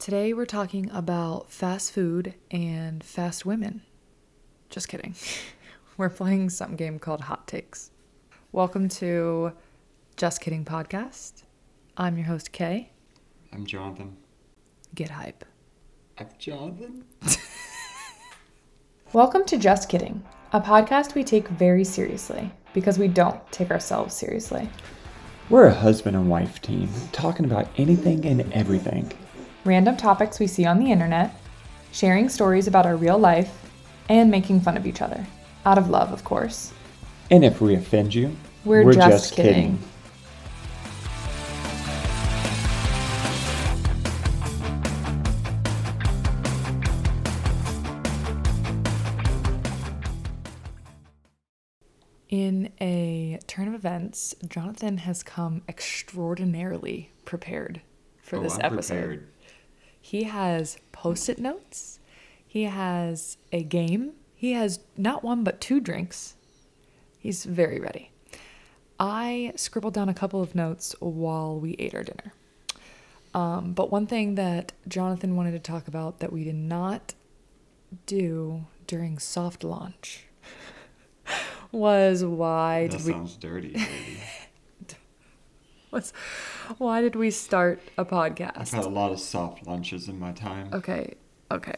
Today we're talking about fast food and fast women. Just kidding. We're playing some game called Hot Takes. Welcome to Just Kidding Podcast. I'm your host, Kay. I'm Jonathan. Get hype. I'm Jonathan. Welcome to Just Kidding, a podcast we take very seriously because we don't take ourselves seriously. We're a husband and wife team talking about anything and everything. Random topics we see on the internet, sharing stories about our real life, and making fun of each other. Out of love, of course. And if we offend you, We're just kidding. In a turn of events, Jonathan has come extraordinarily prepared for Oh, this I'm episode. prepared. He has post it notes. He has a game. He has not one but two drinks. He's very ready. I scribbled down a couple of notes while we ate our dinner. Um, but one thing that Jonathan wanted to talk about that we did not do during soft launch was why That did we sounds dirty. Was why did we start a podcast? I've had a lot of soft lunches in my time. Okay, okay.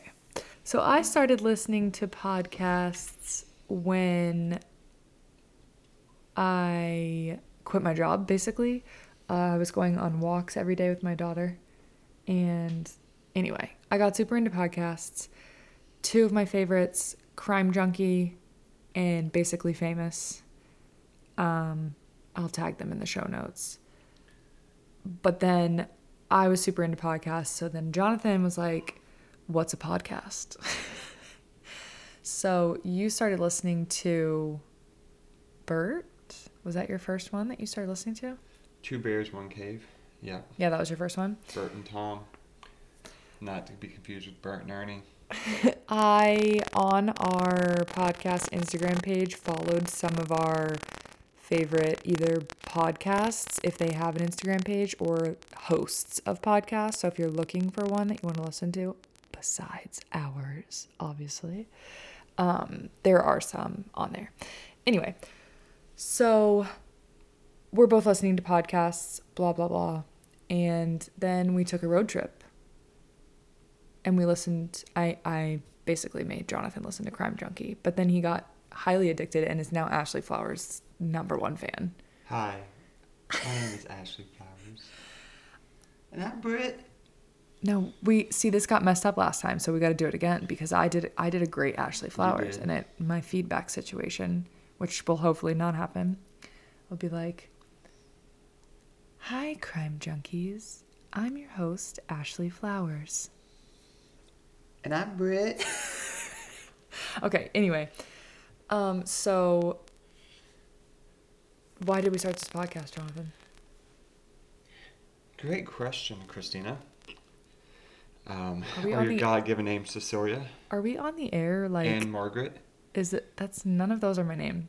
So I started listening to podcasts when I quit my job, basically. Uh, I was going on walks every day with my daughter. And anyway, I got super into podcasts. Two of my favorites Crime Junkie and Basically Famous. Um, I'll tag them in the show notes. But then I was super into podcasts. So then Jonathan was like, What's a podcast? so you started listening to Bert? Was that your first one that you started listening to? Two bears, one cave. Yeah. Yeah, that was your first one. Bert and Tom. Not to be confused with Bert and Ernie. I, on our podcast Instagram page, followed some of our favorite either podcasts, if they have an Instagram page, or hosts of podcasts. So if you're looking for one that you want to listen to, besides ours, obviously, um, there are some on there. Anyway, so we're both listening to podcasts, blah, blah, blah. And then we took a road trip and we listened I I basically made Jonathan listen to Crime Junkie, but then he got highly addicted and is now Ashley Flowers' number one fan. Hi. My name is Ashley Flowers. And I'm Britt. No, we see this got messed up last time, so we got to do it again because I did I did a great Ashley Flowers and it my feedback situation, which will hopefully not happen, will be like Hi Crime Junkies. I'm your host Ashley Flowers. And I'm Britt. Okay, anyway. Um, so why did we start this podcast, Jonathan? Great question, Christina. Um, Are we or your the- God-given name, Cecilia Are we on the air? Like, and Margaret. is it? That's none of those are my name.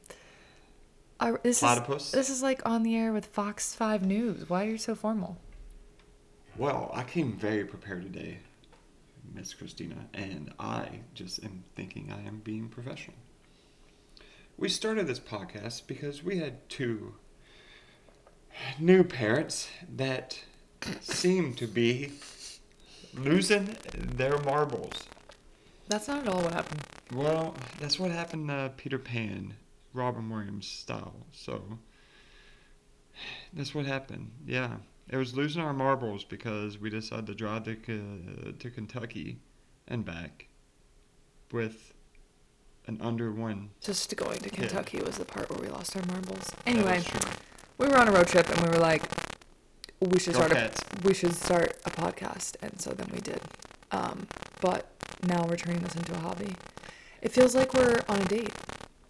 Are, this Platypus? is this is like on the air with Fox Five News. Why are you so formal? Well, I came very prepared today, Miss Christina, and I just am thinking I am being professional. We started this podcast because we had two new parents that seem to be losing their marbles. That's not at all what happened. Well, that's what happened to Peter Pan, Robin Williams style. So that's what happened. Yeah, it was losing our marbles because we decided to drive to K- to Kentucky and back with an under one. Just going to Yeah. Kentucky was the part where we lost our marbles. Anyway, we were on a road trip and we were like, we should Go start a we should start a podcast, and so then we did. Um, but now we're turning this into a hobby. It feels like we're on a date.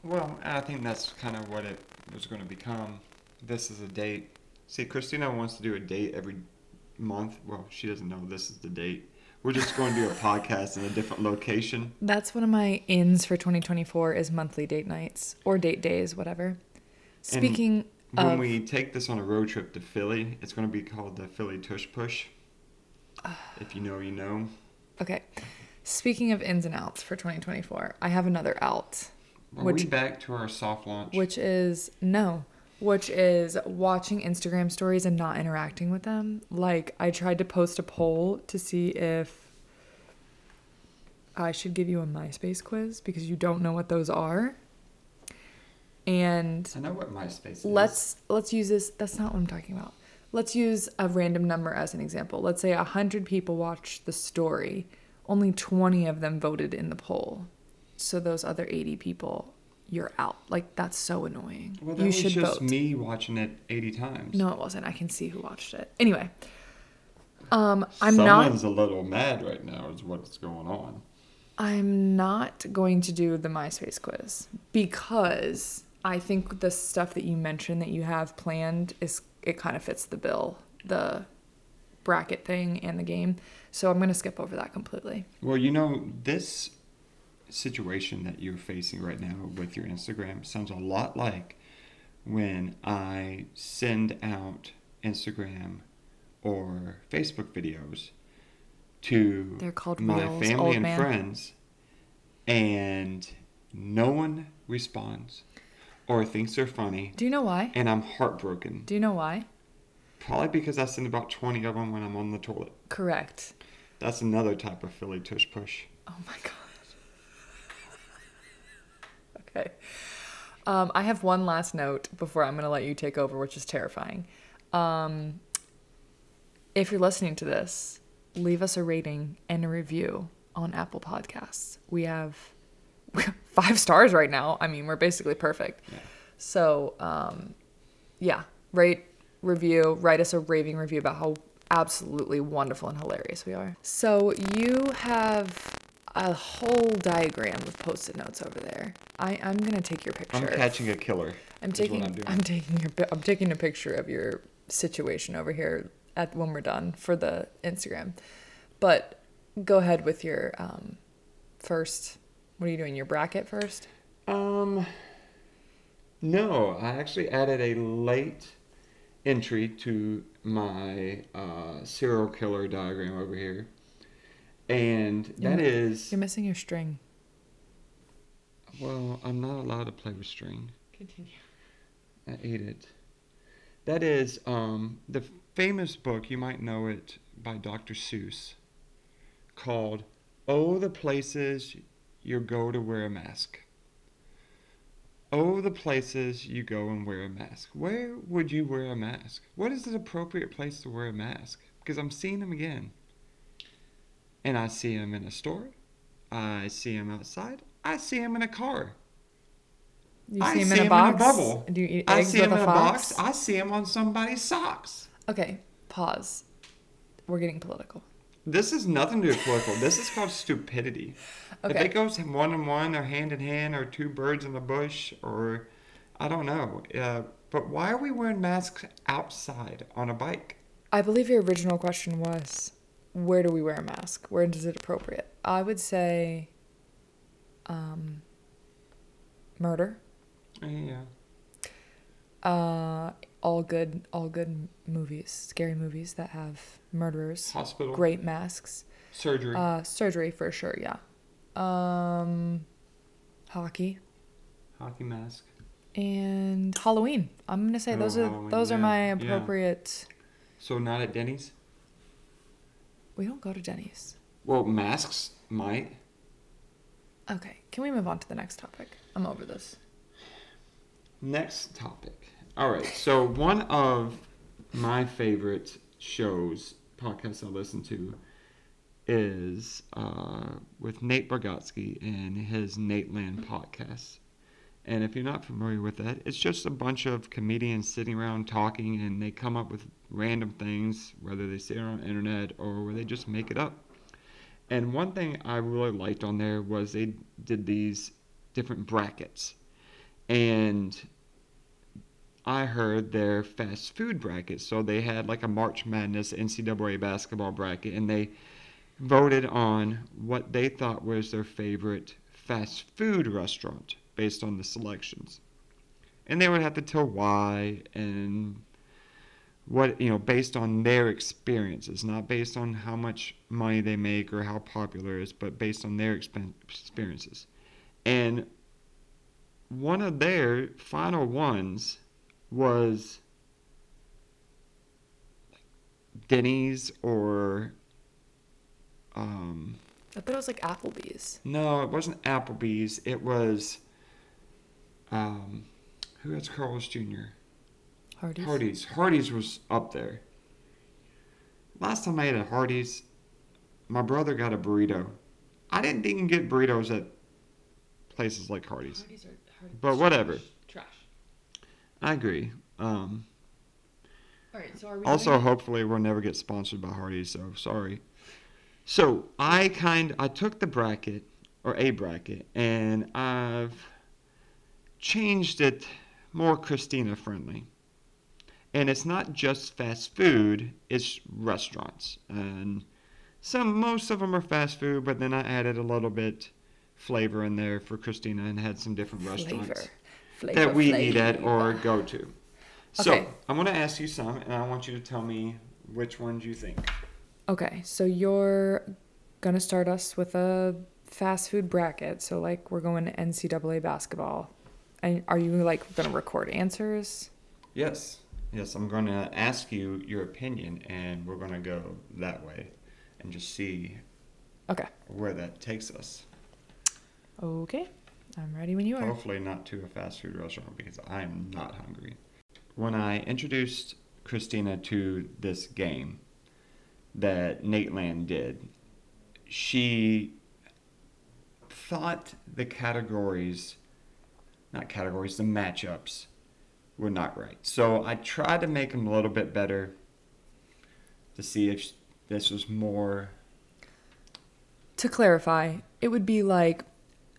Well, I think that's kind of what it was going to become. This is a date. See, Christina wants to do a date every month. Well, she doesn't know this is the date. We're just going to do a podcast in a different location. That's one of my ins for 2024 is monthly date nights or date days, whatever. Speaking When of, we take this on a road trip to Philly, it's going to be called the Philly Tush Push. If you know, you know. Okay. Speaking of ins and outs for 2024, I have another out, Are Which- we back to our soft launch? which is no, which is watching Instagram stories and not interacting with them. Like, I tried to post a poll to see if I should give you a MySpace quiz because you don't know what those are. And I know what MySpace is. let's let's use this that's not what i'm talking about let's use a random number as an example let's say 100 people watched the story only 20 of them voted in the poll so those other 80 people you're out like that's so annoying Well, that you was should just vote me watching it 80 times. no it wasn't i can see who watched it anyway um i'm not Someone's a little mad right now, is what's going on. I'm not going to do the MySpace quiz because I think the stuff that you mentioned that you have planned is it kind of fits the bill, the bracket thing and the game. So I'm going to skip over that completely. Well, you know, this situation that you're facing right now with your Instagram sounds a lot like when I send out Instagram or Facebook videos to They're called my Reels, family and man. friends and no one responds or thinks they're funny Do you know why? and I'm heartbroken. Do you know why? Probably because I send about 20 of them when I'm on the toilet. Correct. That's another type of Philly tush push. Oh my god. Okay. Um, I have one last note before I'm going to let you take over, which is terrifying. Um, if you're listening to this, leave us a rating and a review on Apple Podcasts. We have five stars right now. I mean, we're basically perfect. Yeah. So, um, yeah, rate, review, write us a raving review about how absolutely wonderful and hilarious we are. So, you have a whole diagram of post-it notes over there. I, I'm gonna take your picture. I'm catching a killer. I'm taking. I'm I'm, taking your. I'm taking a picture of your situation over here at when we're done for the Instagram. But go ahead with your um, first. What are you doing? Your bracket first. Um, no, I actually added a late entry to my uh, serial killer diagram over here, and that You're- is You're missing your string. well, I'm not allowed to play with string. Continue. I ate it. That is um, the famous book, you might know it by Dr. Seuss, called Oh, the Places You Go to Wear a Mask. Oh, the places you go and wear a mask. Where would you wear a mask? What is the appropriate place to wear a mask? Because I'm seeing them again. And I see him in a store. I see him outside. I see him in a car. You I see him see in a 'em box. bubble. Do you eat I eggs see with them a in a box. I see him on somebody's socks. Okay, pause. We're getting political. This is nothing to do with political. This is called stupidity. If Okay. it goes one on one or hand in hand or two birds in a bush or I don't know. Uh, but why are we wearing masks outside on a bike? I believe your original question was, where do we wear a mask? Where is it appropriate? I would say, um, murder. Yeah. Uh, all good, all good movies, scary movies that have murderers. Hospital. Great masks. Surgery. Uh, surgery for sure. Yeah. Um, hockey Hockey mask. and Halloween. I'm gonna say Oh, those are Halloween, those are yeah, my yeah. appropriate. So not at Denny's? We don't go to Denny's. Well, masks might. Okay, can we move on to the next topic? I'm over this. Next topic. All right. So one of my favorite shows, podcasts I listen to, is uh, with Nate Bargatze and his Nate Land podcast. And if you're not familiar with that, it's just a bunch of comedians sitting around talking, and they come up with random things, whether they say it on the internet or where they just make it up. And one thing I really liked on there was they did these different brackets. And I heard their fast food bracket. So they had like a March Madness NCAA basketball bracket, and they voted on what they thought was their favorite fast food restaurant based on the selections. And they would have to tell why and what you know based on their experiences, not based on how much money they make or how popular it is, but based on their expen- experiences. And one of their final ones was Denny's or um, I thought it was like Applebee's. no, it wasn't Applebee's. It was um, who has Carl's Jr. Hardee's. Hardee's. Hardee's was up there. Last time I ate at Hardee's, my brother got a burrito. I didn't even get burritos at places like Hardee's. Hardee's are, Hardee's But whatever. Trash. I agree. Um, All right, so are we also, hopefully, we'll never get sponsored by Hardee's. So sorry. So I kind I took the bracket or a bracket and I've changed it more Christina friendly. And it's not just fast food; it's restaurants. And some most of them are fast food, but then I added a little bit flavor in there for Christina and had some different restaurants flavor. Flavor, that we eat at or go to. So Okay. I'm going to ask you some, and I want you to tell me which ones you think. Okay, so you're gonna start us with a fast food bracket. So like we're going to NCAA basketball. And are you like gonna record answers? Yes, yes. I'm going to ask you your opinion, and we're going to go that way, and just see Okay. where that takes us. Okay. I'm ready when you are. Hopefully, not to a fast food restaurant because I am not hungry. When I introduced Christina to this game that Nate Land did, she thought the categories, not categories, the matchups were not right. So I tried to make them a little bit better to see if this was more. To clarify, it would be like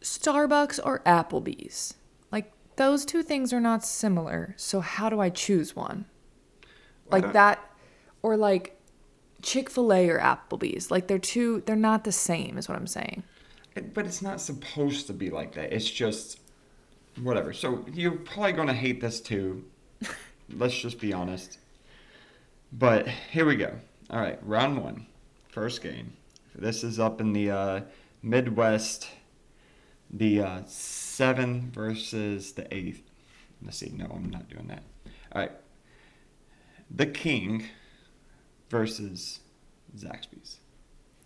Starbucks or Applebee's. Like those two things are not similar. So how do I choose one? Like don't- that or like Chick-fil-A or Applebee's. Like they're two they're not the same is what I'm saying. But it's not supposed to be like that. It's just whatever. So you're probably going to hate this too. Let's just be honest. But here we go. All right, round one, first game. This is up in the uh, Midwest, the uh, seven versus the eighth. Let's see. No, I'm not doing that. All right. The King versus Zaxby's.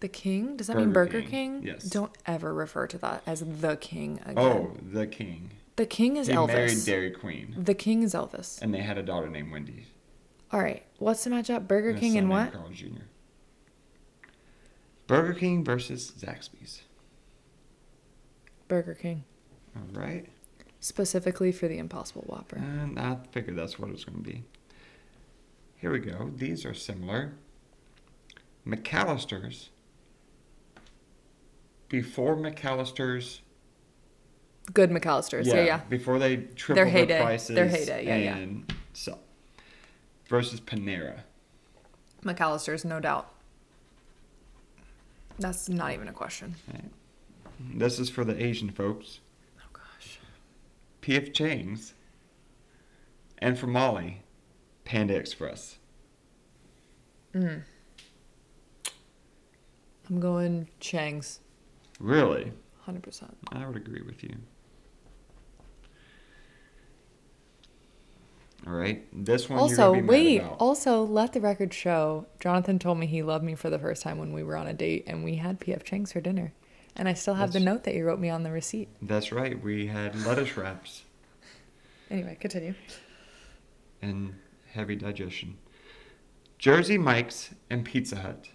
The King? Does that mean Burger Burger King? King, yes. Don't ever refer to that as the King again. Oh, the King. The King is He Elvis. married Dairy Queen, The King is Elvis. and they had a daughter named Wendy. All right. What's the matchup? Burger a King son and named what? Carl Jr. Burger King versus Zaxby's. Burger King. All right. Specifically for the Impossible Whopper. And I figured that's what it was going to be. Here we go. These are similar. McAlister's. Before McAlister's. Good McAlister's. Yeah, yeah. Before they tripled Their their, heyday. prices. Their heyday, yeah, yeah. and so. Versus Panera. McAlister's, no doubt. That's not even a question. Right. This is for the Asian folks. Oh gosh. P.F. Chang's. And for Molly, Panda Express. Mm. I'm going Chang's. Really? 100%. I would agree with you. All right. This one Also, wait. Also, let the record show. Jonathan told me he loved me for the first time when we were on a date and we had PF Chang's for dinner. And I still have the note that you wrote me on the receipt. That's right. We had lettuce wraps Anyway, continue. and heavy digestion. Jersey Mike's and Pizza Hut.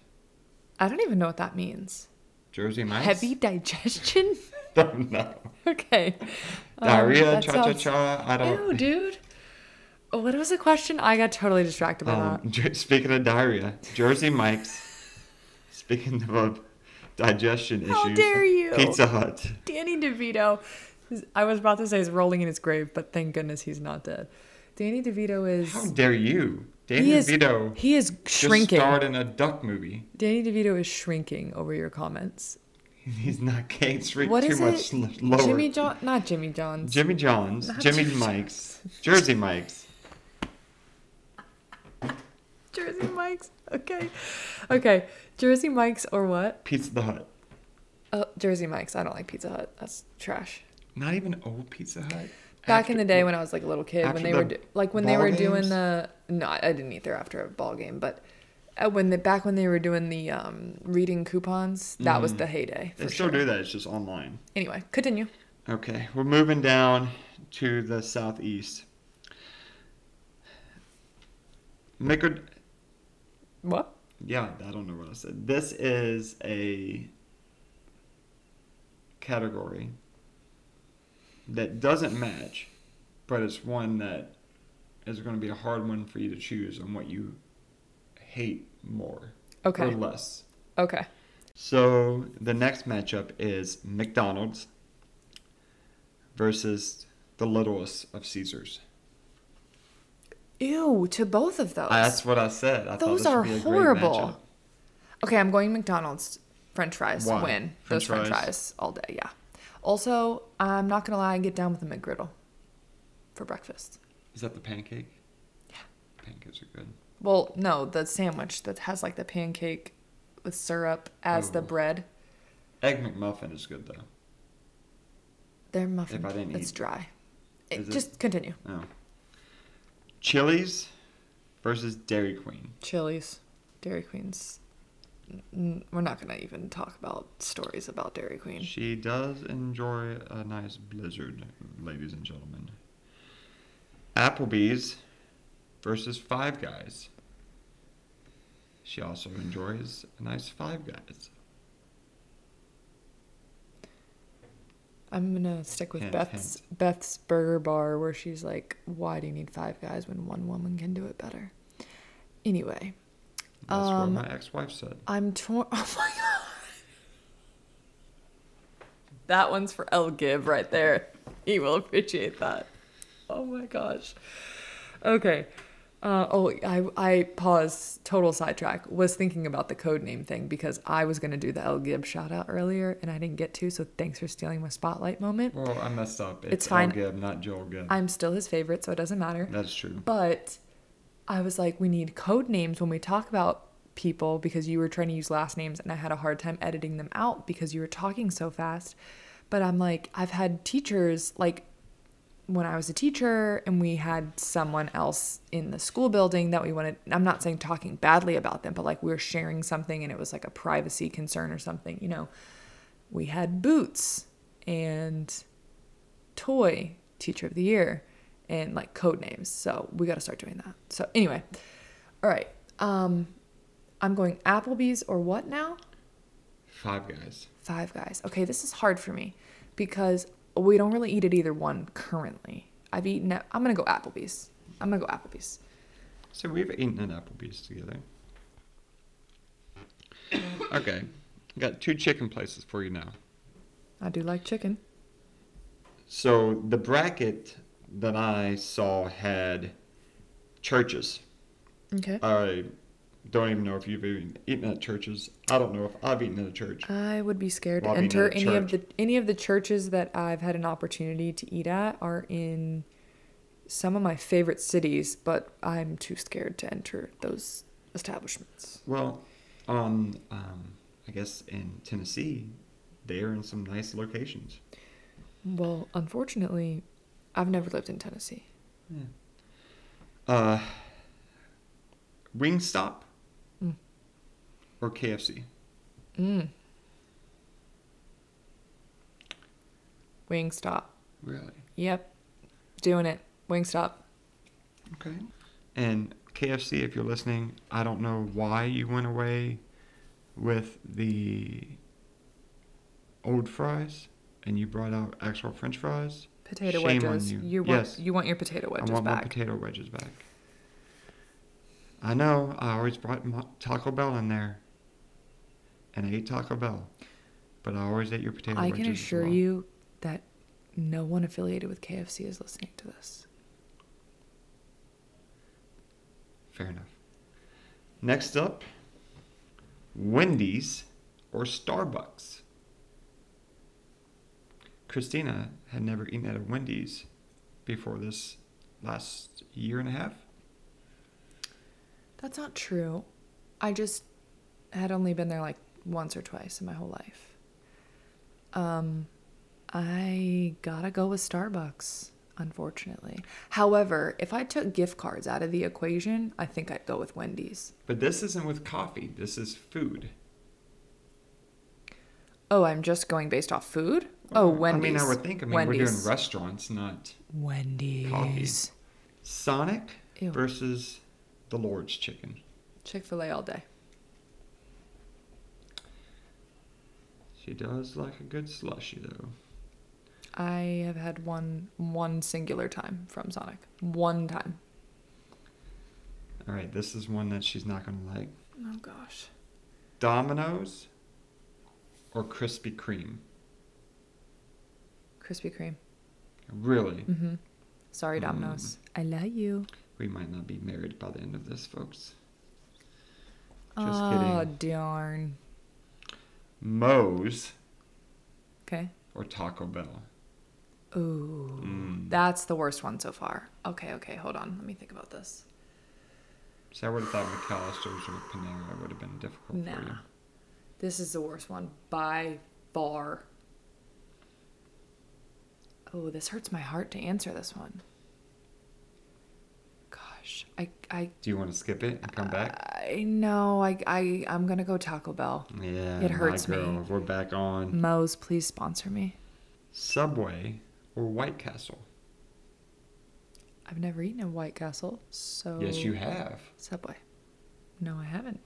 I don't even know what that means. Jersey Mike's. Heavy digestion? Don't know. okay. Um, Diarrhea. that cha cha cha. I don't. Ew, dude. Oh, What was the question? I got totally distracted by Um, Jer- speaking of diarrhea, Jersey Mike's. Speaking of digestion issues. How dare you. Pizza Hut. Danny DeVito. I was about to say he's rolling in his grave, but thank goodness he's not dead. Danny DeVito is. How dare you? Danny he is DeVito he is shrinking. just starred in a duck movie. Danny DeVito is shrinking over your comments. He's not Kate Street What too much it? lower. Jimmy John, not Jimmy John's. Jimmy John's, Not Jimmy Jimmy Mike's, Jersey Mike's. Jersey Mike's. Okay. Okay. Jersey Mike's or what? Pizza the Hut. Oh, Jersey Mike's. I don't like Pizza Hut. That's trash. Not even old Pizza Hut. Back in the day when I was like a little kid, when they the were do- like when they were doing the no, I didn't eat there after a ball game, but uh, when the back when they were doing the um, reading coupons, that was Mm. the heyday. They still sure. do that. It's just online. Anyway, continue. Okay, we're moving down to the southeast. Micro, What? yeah, I don't know what I said. This is a category that doesn't match, but it's one that is going to be a hard one for you to choose on what you hate more Okay. or less. Okay. So the next matchup is McDonald's versus the littlest of Caesars. Ew, to both of those. That's what I said. I Those thought are would be horrible. Okay, I'm going McDonald's French fries. Why? Win. French Those French fries? fries all day, yeah. Also, I'm not gonna lie, I get down with a McGriddle for breakfast. Is that the pancake? Yeah. Pancakes are good. Well, no, the sandwich that has like the pancake with syrup as the Oh. bread. Egg McMuffin is good though. Their muffin. If I didn't it's eat- dry. It- just continue. Oh. Chili's versus Dairy Queen. Chili's, Dairy Queen's. n- We're not gonna even talk about stories about Dairy Queen. She does enjoy a nice blizzard, ladies and gentlemen. Applebee's versus Five Guys. She also enjoys a nice Five Guys. I'm gonna stick with Hint, Beth's Beth's Burger Bar, where she's like, "Why do you need five guys when one woman can do it better?" Anyway, That's Um, what my ex-wife said. I'm torn. Oh my god, that one's for El Gib right there. He will appreciate that. Oh my gosh. Okay. Uh, oh, I I pause. Total sidetrack. Was thinking about the code name thing because I was gonna do the El Gib shout out earlier and I didn't get to. So thanks for stealing my spotlight moment. Well, I messed up. It's El fine. Gibb, not Joel Gibb. I'm still his favorite, so it doesn't matter. That's true. But I was like, we need code names when we talk about people because you were trying to use last names and I had a hard time editing them out because you were talking so fast. But I'm like, I've had teachers like when I was a teacher and we had someone else in the school building that we wanted I'm not saying talking badly about them, but like we were sharing something and it was like a privacy concern or something, you know. We had Boots and Toy Teacher of the Year and like code names. So we got to start doing that. So anyway, all right. Um, I'm going Applebee's or what now? Five Guys. Five Guys. Okay, this is hard for me because we don't really eat at either one currently. I've eaten at, I'm to go Applebee's. I'm to go Applebee's. So we've eaten at Applebee's together. Okay. Got two chicken places for you now. I do like chicken. So the bracket that I saw had churches. Okay. I don't even know if you've even eaten at churches. I don't know if I've eaten at a church. I would be scared to Well, mean, enter any of the any of the churches that I've had an opportunity to eat at are in some of my favorite cities, but I'm too scared to enter those establishments. Well, on um, I guess in Tennessee, they are in some nice locations. Well, unfortunately, I've never lived in Tennessee. Uh, Wingstop. Or KFC. Mm. Wingstop. Really? Yep. Doing it. Wingstop. Okay. And KFC, if you're listening, I don't know why you went away with the old fries and you brought out actual French fries. Potato Shame on wedges. you. want Yes. you want your potato wedges back. I want back. my potato wedges back. I know. I always brought Taco Bell in there, and I ate Taco Bell, but I always ate your potato I can as assure well. you that no one affiliated with KFC is listening to this. Fair enough. Next up, Wendy's or Starbucks. Christina had never eaten at a Wendy's before this last year and a half. That's not true. I just had only been there like once or twice in my whole life. Um, I gotta go with Starbucks, unfortunately. However, if I took gift cards out of the equation, I think I'd go with Wendy's. But this isn't with coffee. This is food. Oh, I'm just going based off food? Oh, Wendy's. I mean, I would think. I mean, Wendy's. we're doing restaurants, not Wendy's. Coffee. Sonic Ew. versus the Lord's Chicken. Chick fil A all day. She does like a good slushy though. I have had one one singular time from Sonic. One time. All right, this is one that she's not gonna like. Oh gosh. Domino's or Krispy Kreme. Krispy Kreme. Really, Mm-hmm. Sorry, Mm. Domino's. I love you. we might not be married by the end of this, folks. Just kidding. oh kidding. darn. Moe's Okay. or Taco Bell. Ooh. Mm. That's the worst one so far. Okay, okay, hold on. Let me think about this. So I would have thought McAlister's or Panera would have been difficult for you. Nah. This is the worst one by far. Oh, this hurts my heart to answer this one. Gosh, I I Do you want to skip it and come back? I know. I I I'm gonna go Taco Bell. Yeah, it my hurts me. We're back on Moe's, please sponsor me. Subway or White Castle. I've never eaten a White Castle, so Yes, you have. Subway. No, I haven't.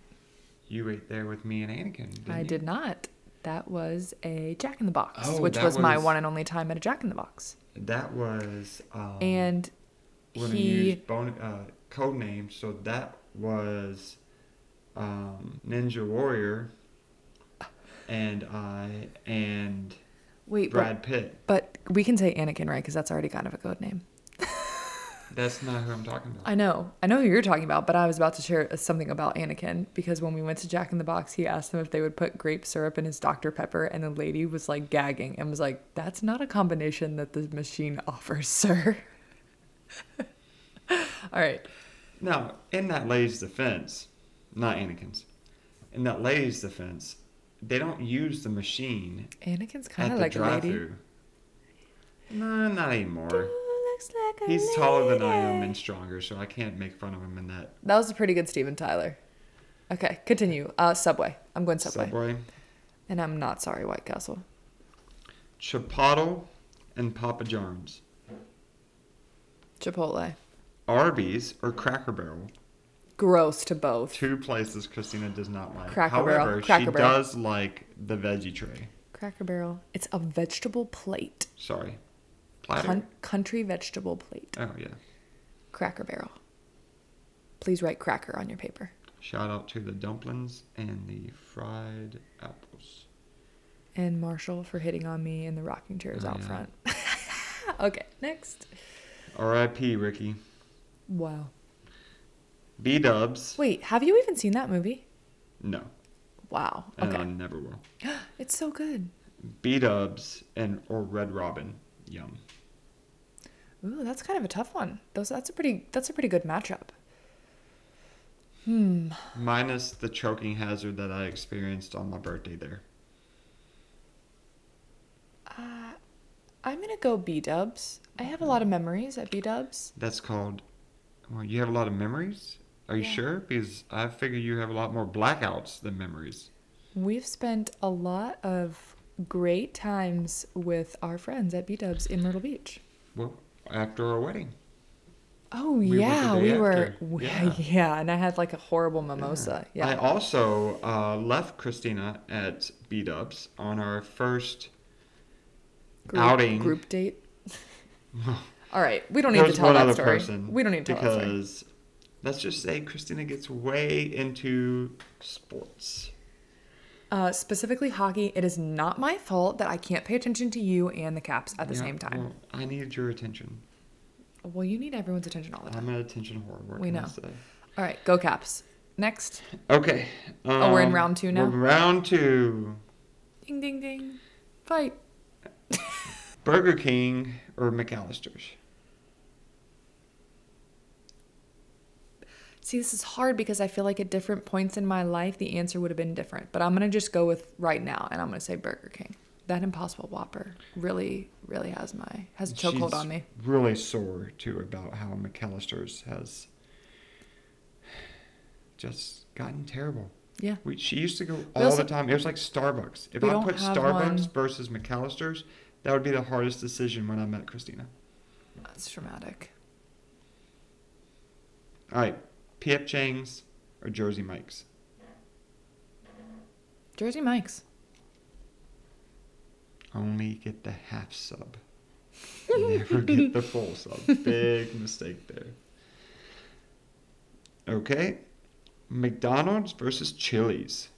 You ate there with me and Anakin. I you? did not. That was a Jack in the Box, Oh, which that was, my one and only time at a Jack in the Box. That was. Um, and we're gonna he use bon- uh, code names. So that was um, Ninja Warrior, and I and wait, Brad Pitt. but, but we can say Anakin, right? Because that's already kind of a code name. That's not who I'm talking about. I know, I know who you're talking about, but I was about to share something about Anakin because when we went to Jack in the Box, he asked them if they would put grape syrup in his Dr Pepper, and the lady was like gagging and was like, "That's not a combination that the machine offers, sir." All right, Now, in that lady's defense, not Anakin's, in that lady's defense, they don't use the machine Anakin's kind of like a lady. No, not anymore. Like He's taller than I am and stronger, so I can't make fun of him in that That was a pretty good Steven Tyler. Okay, continue. Uh, Subway. I'm going Subway. subway. And I'm not sorry, White Castle. Chipotle and Papa John's. Chipotle. Arby's or Cracker Barrel. Gross to both. Two places Christina does not like. Cracker Barrel, However, Cracker she Barrel. does like the veggie tray. Cracker Barrel. It's a vegetable plate. Sorry. Coun- country vegetable plate. oh, yeah. Cracker Barrel. Please write cracker on your paper. Shout out to the dumplings and the fried apples. And Marshall for hitting on me in the rocking chairs Oh, out yeah. front. okay, next. R.I.P. Ricky. Wow. B Dubs. Wait, have you even seen that movie? No. Wow. And Okay. I never will. It's so good. B Dubs and or Red Robin. Yum. Ooh, that's kind of a tough one. Those that's a pretty that's a pretty good matchup. Hmm. Minus the choking hazard that I experienced on my birthday there. Uh, I'm gonna go B Dubs. I have a lot of memories at B Dubs. That's called. Well, you have a lot of memories. Are you Yeah. sure? Because I figure you have a lot more blackouts than memories. We've spent a lot of great times with our friends at B Dubs in Myrtle Beach. Well, after our wedding. Oh We yeah, day we after. were Yeah. yeah. and I had like a horrible mimosa. Yeah. I also uh, left Christina at B Dubs on our first group, outing. group date. All right, we don't need There's to tell that story. person. we don't need to tell that story. because let's just say Christina gets way into sports. Uh, specifically hockey. It is not my fault that I can't pay attention to you and the Caps at the Yeah, same time. Well, I needed your attention. Well, you need everyone's attention all the time. I'm an attention whore. What We know. All right, go Caps. Next. Okay. Oh, we're in um, round two now? round two. Ding ding ding. Fight. Burger King or McAlister's? See, this is hard because I feel like at different points in my life the answer would have been different. But I'm gonna just go with right now, and I'm gonna say Burger King. That Impossible Whopper really, really has my has a chokehold on me. Really sore too about how McAlister's has just gotten terrible. Yeah. We, she used to go all also- the time. It was like Starbucks. If I put Starbucks one- versus McAlister's, that would be the hardest decision when I met Christina. That's dramatic. All right, P.F. Chang's or Jersey Mike's? Jersey Mike's. Only get the half sub. Never get the full sub. Big mistake there. Okay. McDonald's versus Chili's.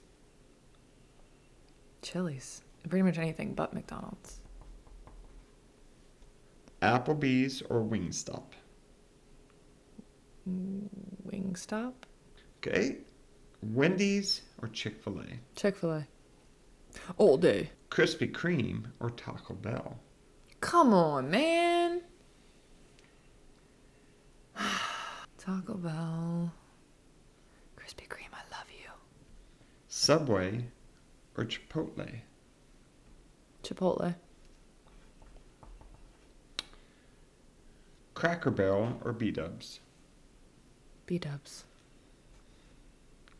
Chili's. Pretty much anything but McDonald's. Applebee's or Wingstop. Wingstop. Okay. Wendy's or Chick fil A. Chick Fil A. All day. Krispy Kreme or Taco Bell. Come on, man. Taco Bell. Krispy Kreme, I love you. Subway or Chipotle. Chipotle. Cracker Barrel or B Dubs. B Dubs.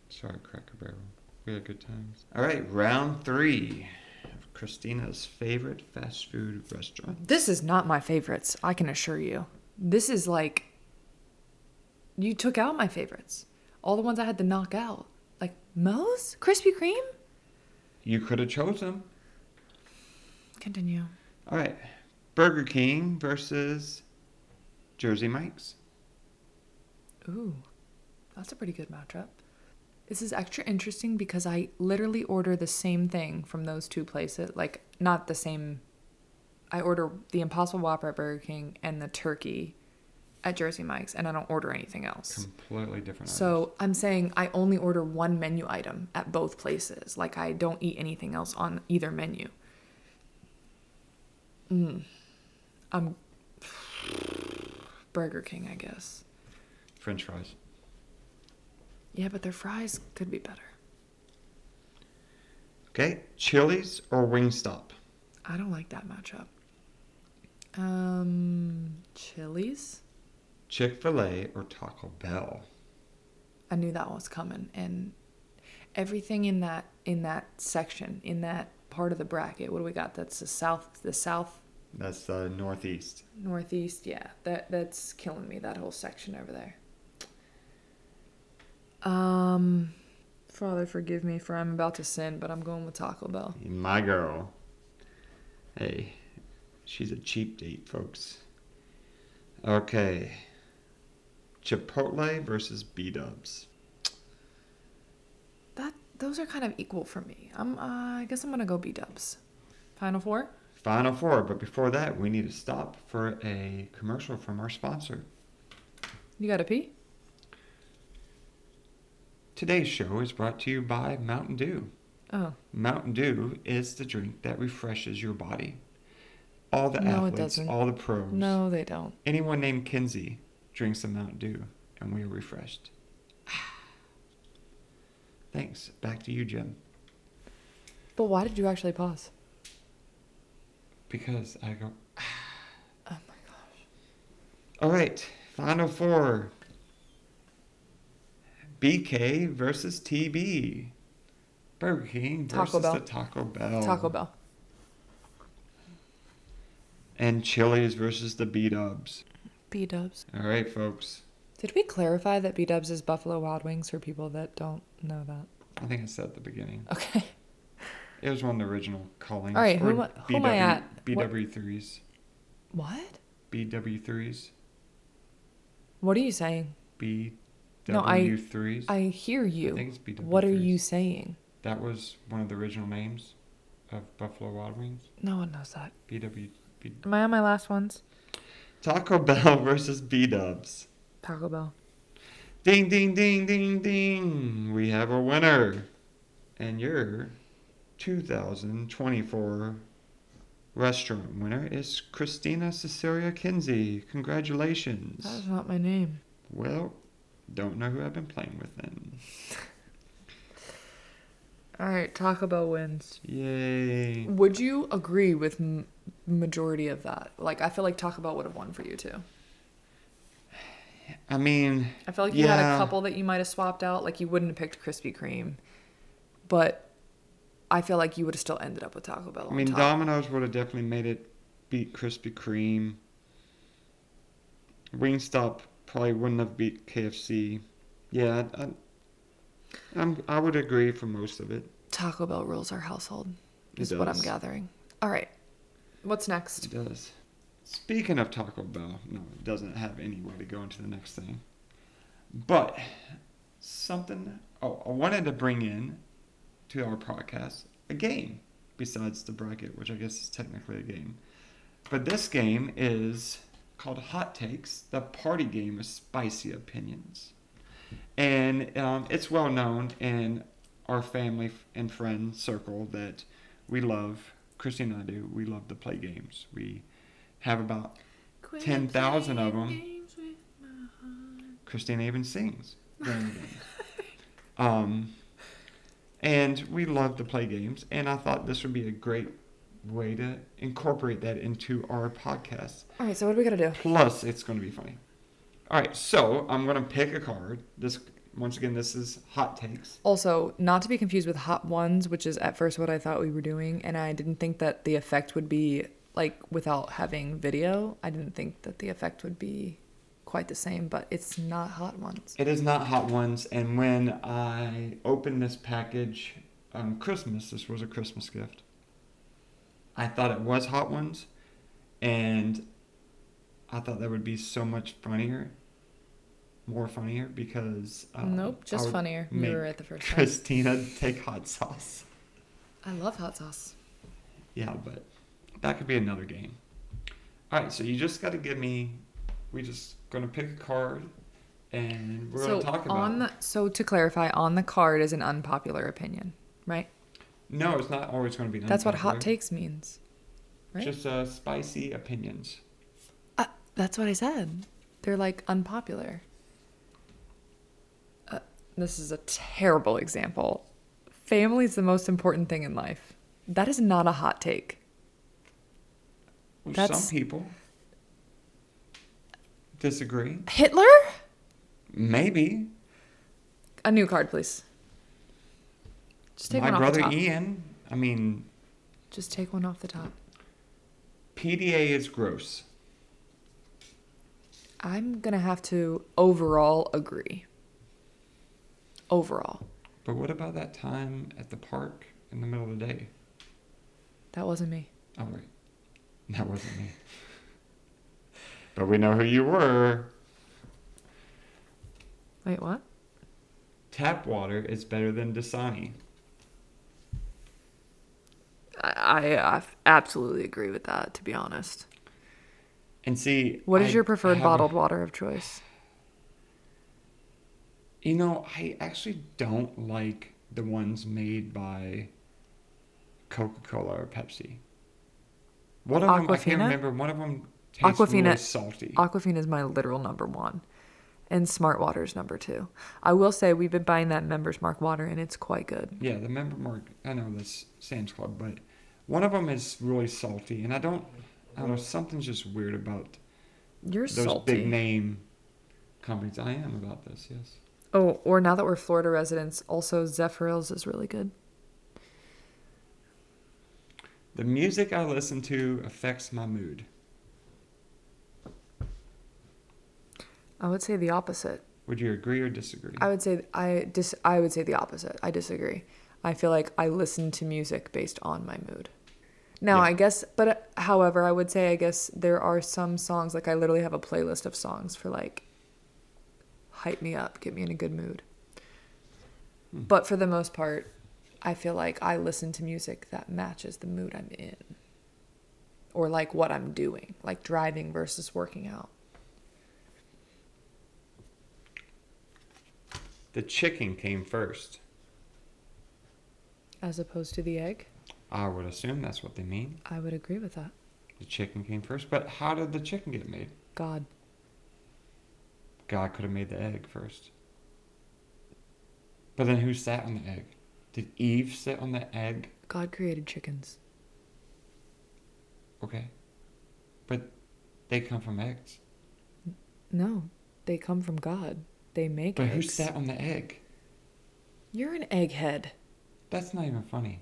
Sorry, Cracker Barrel. We had good times. All right, round three of Christina's favorite fast food restaurant. This is not my favorites, I can assure you. This is like. You took out my favorites. All the ones I had to knock out. Like Moe's? Krispy Kreme? You could have chosen. Continue. All right, Burger King versus Jersey Mike's. Ooh, that's a pretty good matchup. This is extra interesting because I literally order the same thing from those two places. Like, not the same. I order the Impossible Whopper at Burger King and the turkey at Jersey Mike's, and I don't order anything else. Completely different. So I'm saying I only order one menu item at both places. Like, I don't eat anything else on either menu. Mm. I'm. Burger King, I guess. French fries. Yeah, but their fries could be better. Okay, Chili's or Wingstop. I don't like that matchup. Um, Chili's. Chick Fil A or Taco Bell. I knew that was coming, and everything in that in that section in that part of the bracket. What do we got? That's the south, the south That's the Northeast. northeast. Yeah, that that's killing me. That whole section over there. Um, Father, forgive me for I'm about to sin, but I'm going with Taco Bell. My girl. Hey, she's a cheap date, folks. Okay. Chipotle versus B Dubs. That those are kind of equal for me. I'm. Uh, I guess I'm gonna go B Dubs. Final four. Final four, but before that, we need to stop for a commercial from our sponsor. You got a pee? Today's show is brought to you by Mountain Dew. Oh, Mountain Dew is the drink that refreshes your body. All the No, athletes, all the pros, no, they don't. anyone named Kinsey drinks a Mountain Dew, and we are refreshed. Thanks. Back to you, Jim. But why did you actually pause? Because I go. Oh my gosh. All right, final four. BK versus TB. Burger King Taco versus Bell. the Taco Bell. Taco Bell. And Chili's versus the B Dubs. B Dubs. All right, folks. Did we clarify that B Dubs is Buffalo Wild Wings for people that don't know that? I think I said at the beginning. Okay. It was one of the original callings. All right, who or am I- who am I at? What- BW3s. What? BW3s. What are you saying? No, I- BW3s. I hear you. I think it's BW3s. What are you saying? That was one of the original names of Buffalo Wild Wings. No one knows that. BW. B- Am I on my last ones? Taco Bell versus B Dubs. Taco Bell. Ding, ding, ding, ding, ding. We have a winner. And your 2024 restaurant winner is Christina Cecilia Kinsey. Congratulations. That is not my name. Well, don't know who I've been playing with then. All right, Taco Bell wins. Yay. Would you agree with m- majority of that? Like, I feel like Taco Bell would have won for you too. I mean, I feel like you had a couple that you might have swapped out. Like, you wouldn't have picked Krispy Kreme, but I feel like you would have still ended up with Taco Bell. I mean, top. Domino's would have definitely made it beat Krispy Kreme. Wingstop probably wouldn't have beat KFC. Yeah, I, I'm, I would agree for most of it. Taco Bell rules our household. Is what I'm gathering. All right, what's next? It does. Speaking of Taco Bell, no, it doesn't have any way to go into the next thing. But something. Oh, I wanted to bring in to our podcast a game besides the bracket, which I guess is technically a game. But this game is called Hot Takes, the party game of spicy opinions. And um, it's well known in our family and friend circle that we love, Christy and I do, we love to play games. We have about 10,000 of them. Christine even sings during the games. Um, and we love to play games, and I thought this would be a great way to incorporate that into our podcast. All right, so what do we gotta do? Plus, it's going to be funny. All right, so I'm going to pick a card. This once again, this is hot takes. Also, not to be confused with Hot Ones, which is at first what I thought we were doing, and I didn't think that the effect would be like without having video. I didn't think that the effect would be quite the same, but it's not Hot Ones. It is not hot ones, and when I opened this package on Christmas, this was a Christmas gift. I thought it was hot ones, and I thought that would be so much funnier, more funnier because uh, nope, just funnier. Make were at the first time. Christina take hot sauce. I love hot sauce. Yeah, but that could be another game. All right, so you just got to give me. We just gonna pick a card, and we're so gonna talk about. on the so to clarify, on the card is an unpopular opinion, right? No, it's not always going to be. That's what hot takes means. right? Just uh, spicy opinions. Uh, that's what I said. They're like unpopular. Uh, this is a terrible example. Family is the most important thing in life. That is not a hot take. Well, That's- Some people disagree. Hitler? Maybe A new card, please. Just take my one off the brother top. Ian. I mean, Just take one off the top. PDA is gross. I'm gonna have to overall agree. Overall, But what about that time at the park in the middle of the day? that wasn't me. Oh wait, that wasn't me. But we know who you were. Wait, what? Tap water is better than Dasani. I, I absolutely agree with that. To be honest, And see, what is I- your preferred have bottled water of choice? You know, I actually don't like the ones made by Coca Cola or Pepsi. One of them, I can't remember. One of them tastes Aquafina- salty. Aquafina is my literal number one, and Smart Water is number two. I will say we've been buying that Members Mark water, and it's quite good. yeah, the member mark. I know that's Sam's Club, but one of them is really salty, and I don't. I don't know. Something's just weird about You're those salty. big name companies. I am about this. Yes. Oh, or now that we're Florida residents, also Zephyrhills is really good. The music I listen to affects my mood. I would say the opposite. Would you agree or disagree? I would say I dis I would say the opposite. I disagree. I feel like I listen to music based on my mood. Now, Yeah. I guess but uh, however, I would say I guess there are some songs like I literally have a playlist of songs for like hype me up, get me in a good mood. Hmm. But for the most part, I feel like I listen to music that matches the mood I'm in. Or like what I'm doing, like driving versus working out. The chicken came first. As opposed to the egg. I would assume that's what they mean. I would agree with that. The chicken came first, but how did the chicken get made? God. God could have made the egg first. But then who sat on the egg? Did Eve sit on the egg? God created chickens. Okay. But they come from eggs. No, they come from God. They make But who eggs. sat on the egg? You're an egghead. That's not even funny.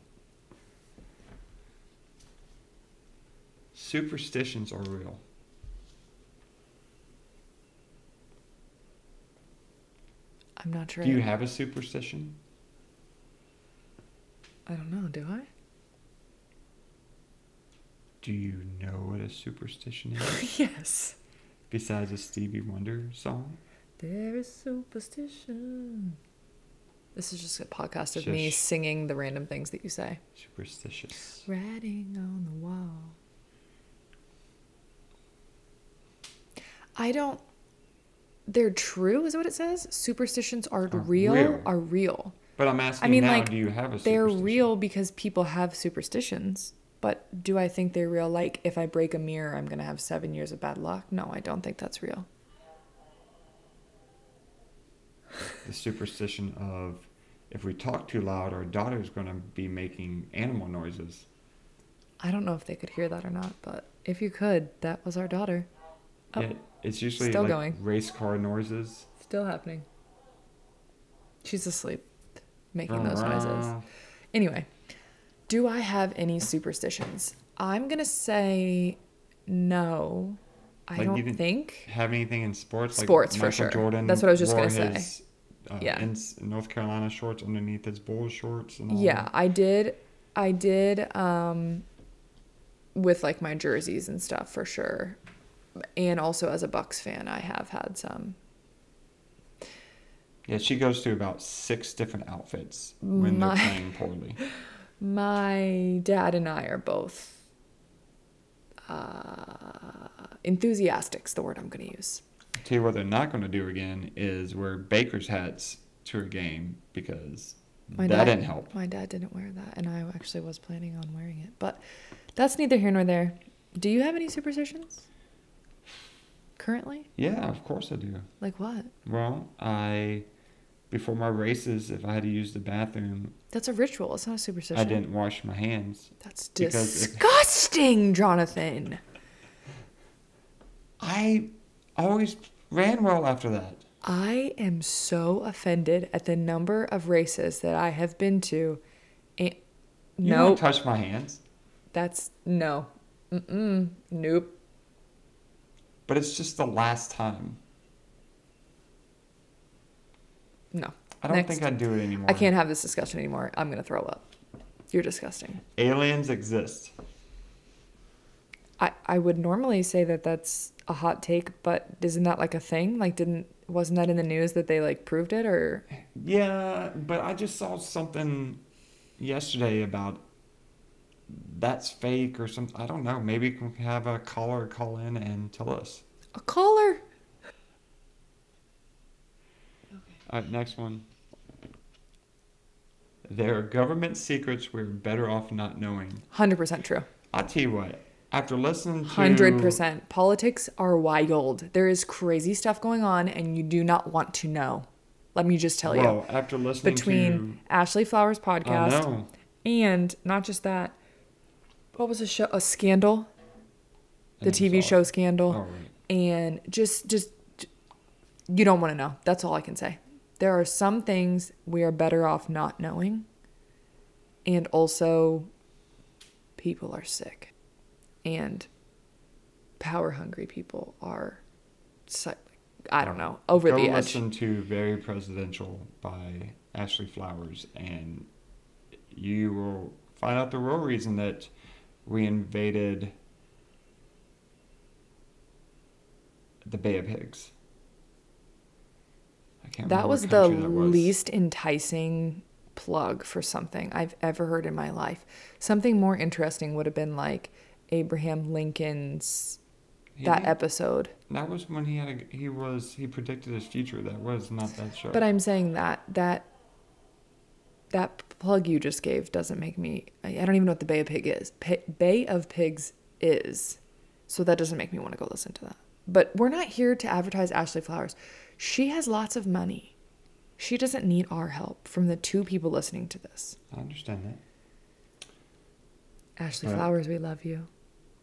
Superstitions are real. I'm not sure. Do you I- have a superstition? I don't know. Do I? Do you know what a superstition is? yes. Besides a Stevie Wonder song? There is superstition. This is just a podcast of me singing the random things that you say. Superstitious. Writing on the wall. I don't. They're true, is what it says. Superstitions are, Are real, real. Are real. But I'm asking I mean, now, like, do you have a They're real because people have superstitions. But do I think they're real? Like, if I break a mirror, I'm going to have seven years of bad luck? No, I don't think that's real. The superstition of if we talk too loud, our daughter's going to be making animal noises. I don't know if they could hear that or not, but if you could, that was our daughter. Oh, It, it's usually still like going. race car noises. Still happening. She's asleep making those noises. Anyway, do I have any superstitions? I'm going to say no. I Like, don't think. Have anything in sports? Like Sports, for sure. Jordan. That's what I was just gonna say. Uh, Yeah. in North Carolina shorts underneath his Bulls shorts and all. Yeah, I did. I did um with like my jerseys and stuff for sure. And also as a Bucks fan, I have had some. Yeah, she goes through about six different outfits when My- they're playing poorly. My dad and I are both uh enthusiastic's the word I'm going to use. Tell you what they're not going to do again is wear Baker's hats to a game because My that dad didn't help. My dad didn't wear that and I actually was planning on wearing it. But that's neither here nor there. Do you have any superstitions? Currently? Yeah, of course I do. Like what? Well, I before my races, if I had to use the bathroom, That's a ritual. It's not a superstition. I didn't wash my hands. That's Because if- disgusting, Jonathan. I always ran well after that. I am so offended at the number of races that I have been to. And You nope, don't touch my hands, that's no. Mm-mm. Nope. but it's just the last time. No. I don't Next. think I'd do it anymore. I can't have this discussion anymore. I'm going to throw up. You're disgusting. Aliens exist. I, I would normally say that that's a hot take, but isn't that like a thing? Like, didn't, wasn't that in the news that they like proved it or? Yeah, but I just saw something yesterday about that's fake or something. I don't know. Maybe we can have a caller call in and tell us. A caller? Okay. All right, next one. There are government secrets we're better off not knowing. 100% true. I'll tell you what. After listening to Hundred percent. Politics are wild. There is crazy stuff going on, and you do not want to know. Let me just tell well, you. after listening Between Ashley Flowers to, podcast and not just that, what was a show? A scandal, the TV show Scandal, Oh, right. and just just you don't want to know. That's all I can say. There are some things we are better off not knowing, and also people are sick, and power hungry people are, I don't know, over Go the edge. listen to Very Presidential by Ashley Flowers, and you will find out the real reason that we invaded the Bay of Pigs. I can't That was the that was. least enticing plug for something I've ever heard in my life. Something more interesting would have been like Abraham Lincoln's He that did- episode. That was when he had a, he was he predicted his future. That was not that show. But I'm saying that that that plug you just gave doesn't make me. I I don't even know what the Bay of Pig is. P- Bay of Pigs is, so that doesn't make me want to go listen to that. But we're not here to advertise Ashley Flowers. She has lots of money. She doesn't need our help from the two people listening to this. I understand that. Ashley Right. Flowers, we love you.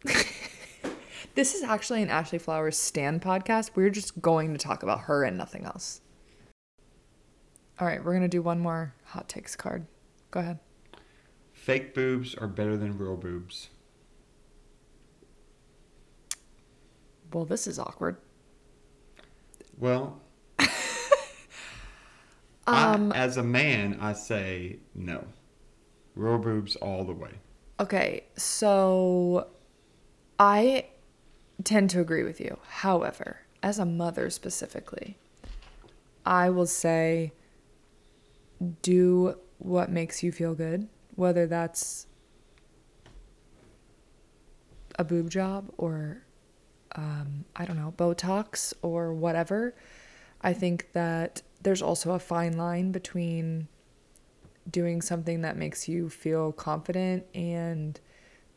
this is actually an Ashley Flowers stand podcast. We're just going to talk about her and nothing else. All right, we're going to do one more hot takes card. Go ahead. Fake boobs are better than real boobs. Well, this is awkward. Well, Um, I, as a man, I say no. Real boobs all the way. Okay, so I tend to agree with you. However, as a mother specifically, I will say do what makes you feel good, whether that's a boob job or um, I don't know, Botox or whatever. I think that there's also a fine line between doing something that makes you feel confident and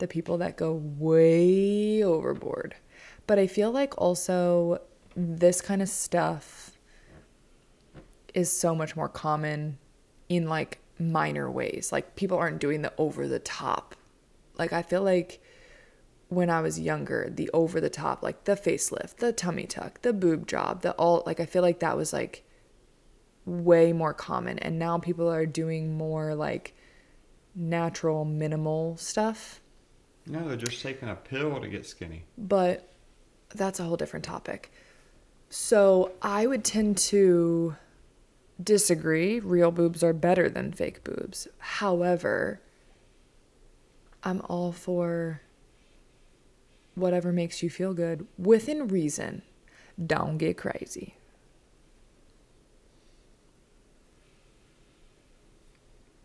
the people that go way overboard. But I feel like also this kind of stuff is so much more common in like minor ways. Like people aren't doing the over the top. Like I feel like when I was younger, the over the top, like the facelift, the tummy tuck, the boob job, the all like I feel like that was like way more common and now people are doing more like natural minimal stuff No, they're just taking a pill to get skinny. but that's a whole different topic so i would tend to disagree real boobs are better than fake boobs however i'm all for whatever makes you feel good within reason don't get crazy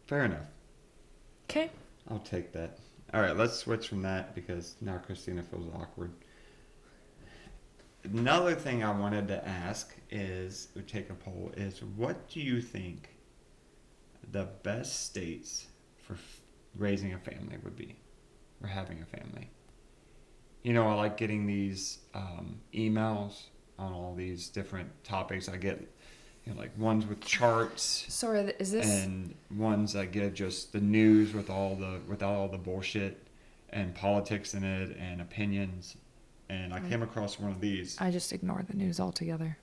Fair enough. okay I'll take that. All right, let's switch from that because now Christina feels awkward. Another thing I wanted to ask is, take a poll, is what do you think the best states for f- raising a family would be, or having a family? You know, I like getting these um, emails on all these different topics. I get, you know, like ones with charts sorry is this and ones that give just the news with all the without all the bullshit and politics in it and opinions. And I mm. came across one of these. I just ignore the news altogether.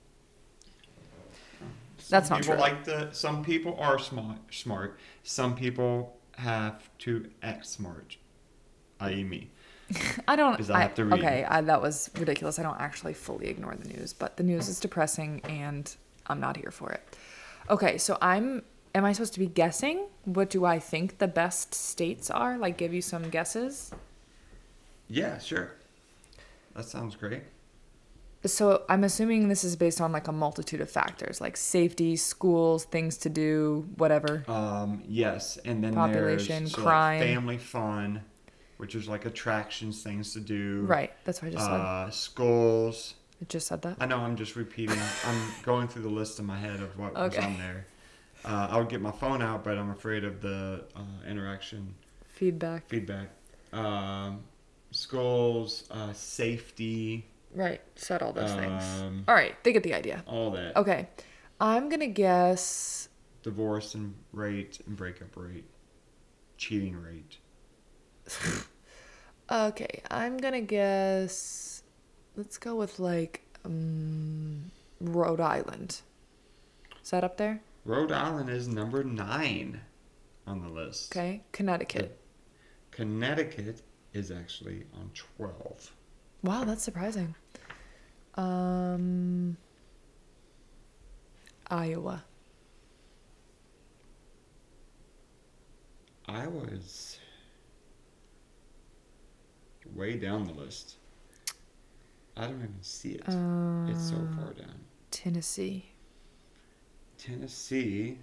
Some That's not people true. like the. Some people are smart. Smart. Some people have to act smart, i.e., me. I don't. I have to read. Okay, I, that was ridiculous. I don't actually fully ignore the news, but the news is depressing, and I'm not here for it. Okay, so I'm. Am I supposed to be guessing? What do I think the best states are? Like, give you some guesses. Yeah, sure. That sounds great. So I'm assuming this is based on like a multitude of factors, like safety, schools, things to do, whatever. Um, yes, and then Population, there's so, like, crime. family fun, which is like attractions, things to do. Right. That's what I just said. Uh, schools. I just said that. I know I'm just repeating. I'm going through the list in my head of what was on there. Uh, I would get my phone out, but I'm afraid of the uh, interaction Feedback. feedback. Um, uh, safety, Right. Said all those things. Um, All right. They get the idea. all that. Okay. I'm gonna guess. Divorce and rate and breakup rate, cheating rate. Okay, I'm gonna guess. Let's go with like um, Rhode Island. Is that up there? Rhode Island is number nine on the list. Okay, Connecticut. Connecticut is actually on 12. Wow, that's surprising. Um, Iowa. Iowa is way down the list. I don't even see it. it's so Uh, far down. Tennessee. Tennessee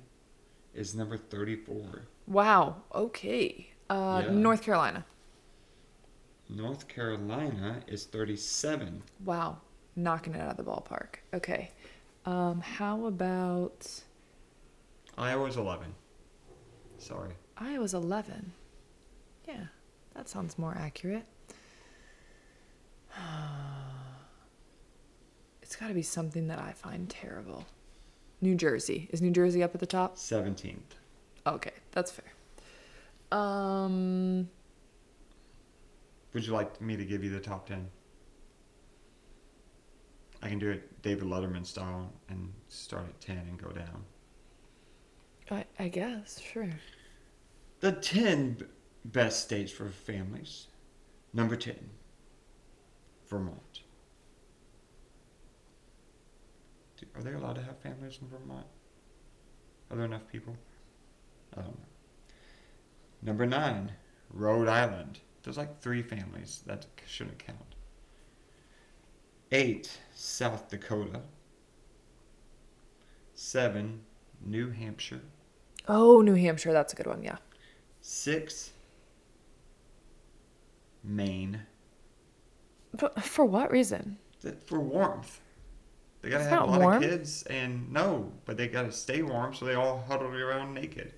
is number 34. Wow. Okay. Uh, Yeah. North Carolina. North Carolina is 37. Wow, knocking it out of the ballpark. Okay. Um, how about Iowa's 11. Sorry. Iowa's 11. Yeah, that sounds more accurate. It's got to be something that I find terrible. New Jersey. Is New Jersey up at the top? 17th. Okay, that's fair. Um, Would you like me to give you the top 10? I can do it David Letterman style and start at 10 and go down. I, I guess sure. The 10 best states for families. Number 10, Vermont. Do- Are they allowed to have families in Vermont? Are there enough people? I don't know. Number 9, Rhode Island. There's like three families. That shouldn't count. 8, South Dakota. 7, New Hampshire. Oh, New Hampshire. That's a good one. Yeah. Six, Maine. But for what reason? For warmth. They gotta It's have a lot warm. of kids, and no, but they gotta stay warm, so they all huddle around naked.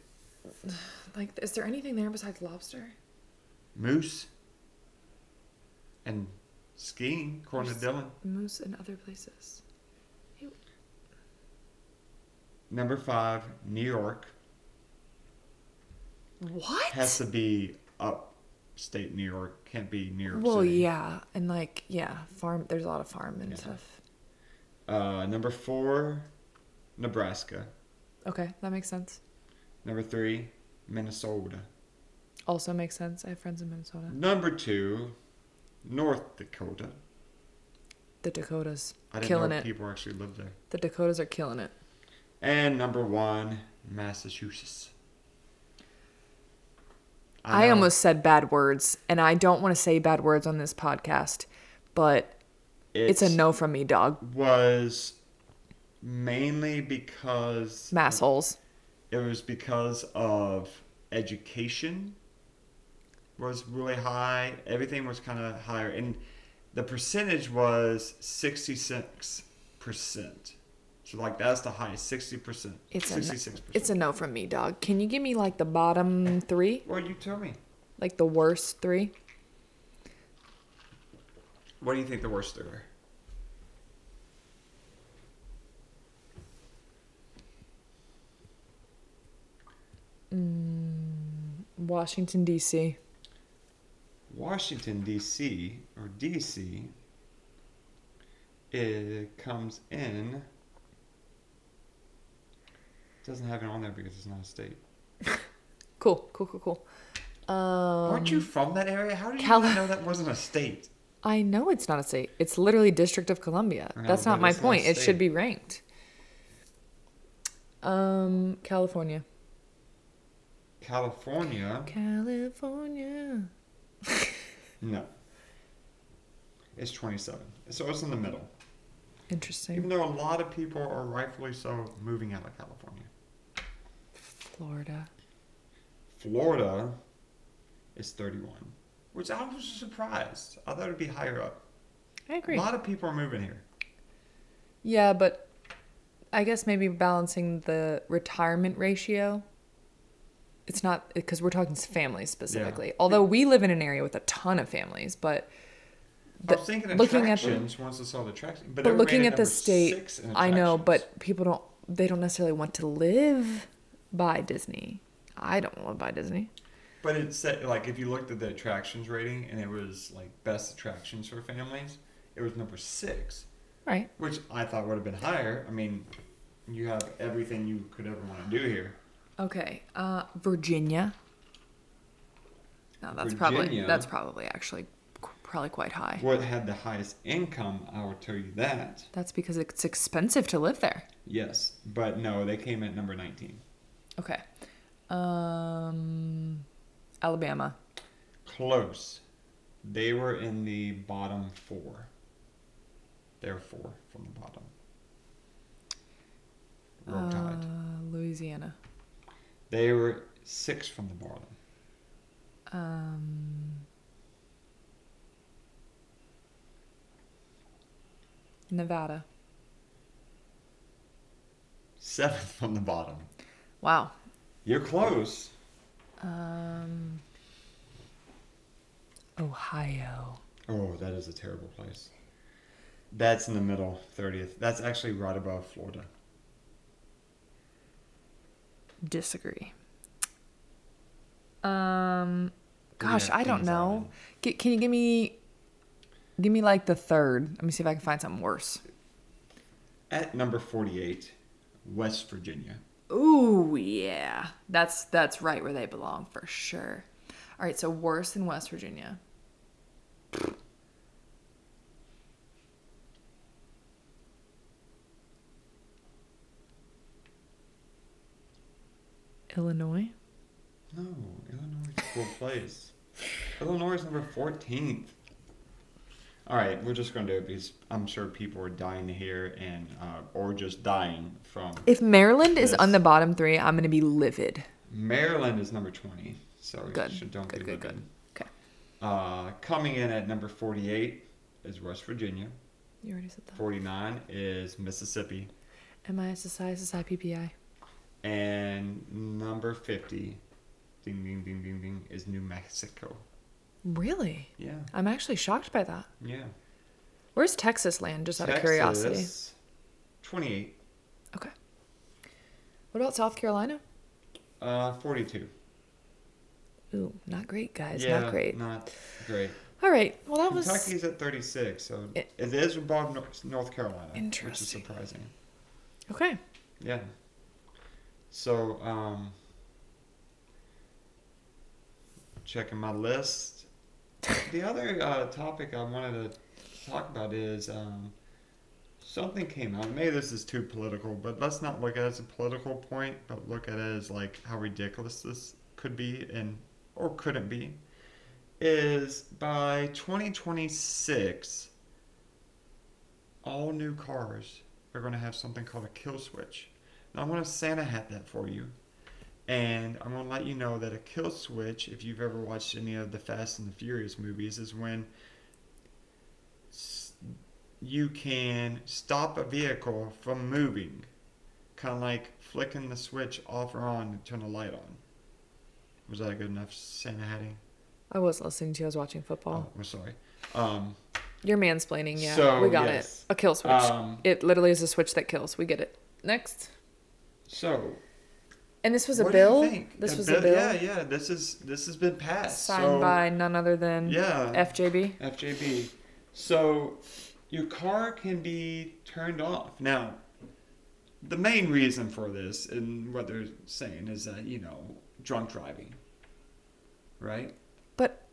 Like, is there anything there besides lobster? Moose. And skiing, according to Dylan. Moose and other places. Number five, New York. What? Has to be upstate New York. Can't be New York well, City. yeah, and like, yeah, farm. There's a lot of farm and Yeah. stuff. Uh, number four, Nebraska. Okay, that makes sense. Number three, Minnesota. Also makes sense. I have friends in Minnesota. Number two, North Dakota. The Dakotas I didn't killing know it. people actually lived there. The Dakotas are killing it. And number one, Massachusetts. I, know almost said bad words, and I don't want to say bad words on this podcast, but it's, a no from me, dog. Was mainly because Massholes. it was because of education was really high. Everything was kind of higher, and the percentage was sixty six percent. So like that's the highest, sixty percent, It's a no, percent. it's a no from me, dog. Can you give me like the bottom three, Well, you tell me. like the worst three? What do you think the worst are? Washington D.C. Washington D.C. or D.C. It comes in. Doesn't have it on there because it's not a state. Cool, cool, cool, cool. Um, Aren't you from that area? How do you Cali- not know that wasn't a state? I know it's not a state. It's literally District of Columbia. Know, That's not my it's not point. It should be ranked. Um, California. California, California. no. It's 27. So it's in the middle. Interesting. Even though a lot of people are rightfully so moving out of California. Florida. Florida is 31, which I was surprised. I thought it'd be higher up. I agree. A lot of people are moving here. Yeah, but I guess maybe balancing the retirement ratio. It's not because we're talking families specifically. Although we live in an area with a ton of families, but I was thinking looking at the- attractions once I saw the attractions. But, but looking at the state, I know, but people don't. They don't necessarily want to live by Disney. I don't want to live by Disney. But it said like if you looked at the attractions rating and it was like best attractions for families, it was number six, Right. which I thought would have been higher. I mean, you have everything you could ever want to do here. Okay. Uh, Virginia. No, that's probably that's probably actually probably quite high. What had the highest income? I will tell you that. That's because it's expensive to live there. Yes, but no, they came at number nineteen. Okay. Um, Alabama. Close. They were in the bottom four. They're four from the bottom. Roll Tide. Uh, Louisiana. They were six from the bottom. Um, Nevada. Seventh from the bottom. Wow. You're close. Um, Ohio. Oh, that is a terrible place. That's in the middle, 30th. That's actually right above Florida. Disagree. Um, gosh, I don't know. can you give me, give me like the third? Let me see if I can find something worse. At number 48, West Virginia. Ooh, yeah, that's that's right where they belong for sure. All right, so worse than West Virginia. Illinois. No, Illinois is a cool place. Illinois is number 14th. All right, we're just going to do it because I'm sure people are dying to hear and uh, or just dying from. If Maryland is on the bottom three, I'm gonna be livid. Maryland is number 20, so Good, should don't good, be good, livid. Okay, Uh, coming in at number 48 is West Virginia. you already said that. 49 is Mississippi. MISSI, SSI, PPI. And number 50, ding, ding, ding, ding, ding, is New Mexico. Really? Yeah, I'm actually shocked by that. yeah. Where's Texas land? Just out of curiosity. Texas, 28, Okay. What about South Carolina? uh, 42. Ooh, not great, guys. yeah, not great. Not great. All right. Well, that was. Kentucky's at 36, so It- it is above North, North Carolina, which is surprising. Okay. Yeah. So, um, checking my list. The other uh, topic I wanted to talk about is um, something came out. Maybe this is too political, but let's not look at it as a political point, but look at it as like how ridiculous this could be and or couldn't be. Is by 2026, all new cars are going to have something called a kill switch. Now, I'm going to Santa hat that for you. And I'm going to let you know that a kill switch, if you've ever watched any of the Fast and the Furious movies, is when you can stop a vehicle from moving. Kind of like flicking the switch off or on to turn the light on. Was that a good enough Santa hatting? I was listening to you. I was watching Oh, football. I'm sorry. Um, You're mansplaining. Yeah. So, we got yes. it. A kill switch. um, it literally is a switch that kills. We get it. Next. so And this was a what bill. Do you think? This A was a bill Yeah, yeah. This is this has been passed. signed so, by none other than yeah FJB. FJB. So your car can be turned off. Now, the main reason for this and what they're saying is that you know drunk driving, right? But